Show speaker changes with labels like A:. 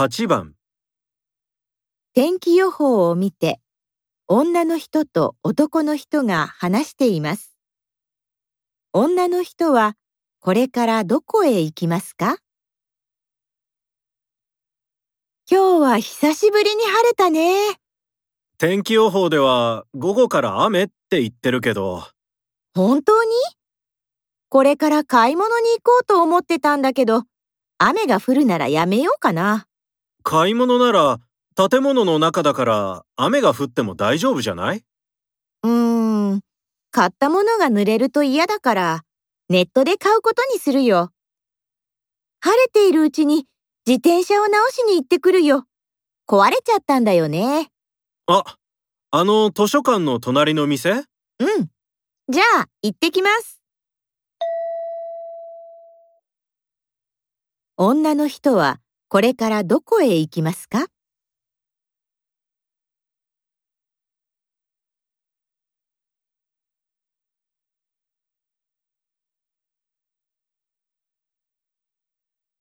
A: 8番
B: 天気予報を見て、女の人と男の人が話しています。女の人はこれからどこへ行きますか？今日は久しぶりに晴れたね。
A: 天気予報では午後から雨って言ってるけど、
B: 本当に？これから買い物に行こうと思ってたんだけど、雨が降るならやめようかな。
A: 買い物なら建物の中だから雨が降っても大丈夫じゃない？う
B: ーん、買ったものが濡れると嫌だから、ネットで買うことにするよ。晴れているうちに自転車を直しに行ってくるよ。壊れちゃったんだよね。
A: あ、あの図書館の隣の店？
B: うん。じゃあ、行ってきます。女の人はこれからどこへ行きますか？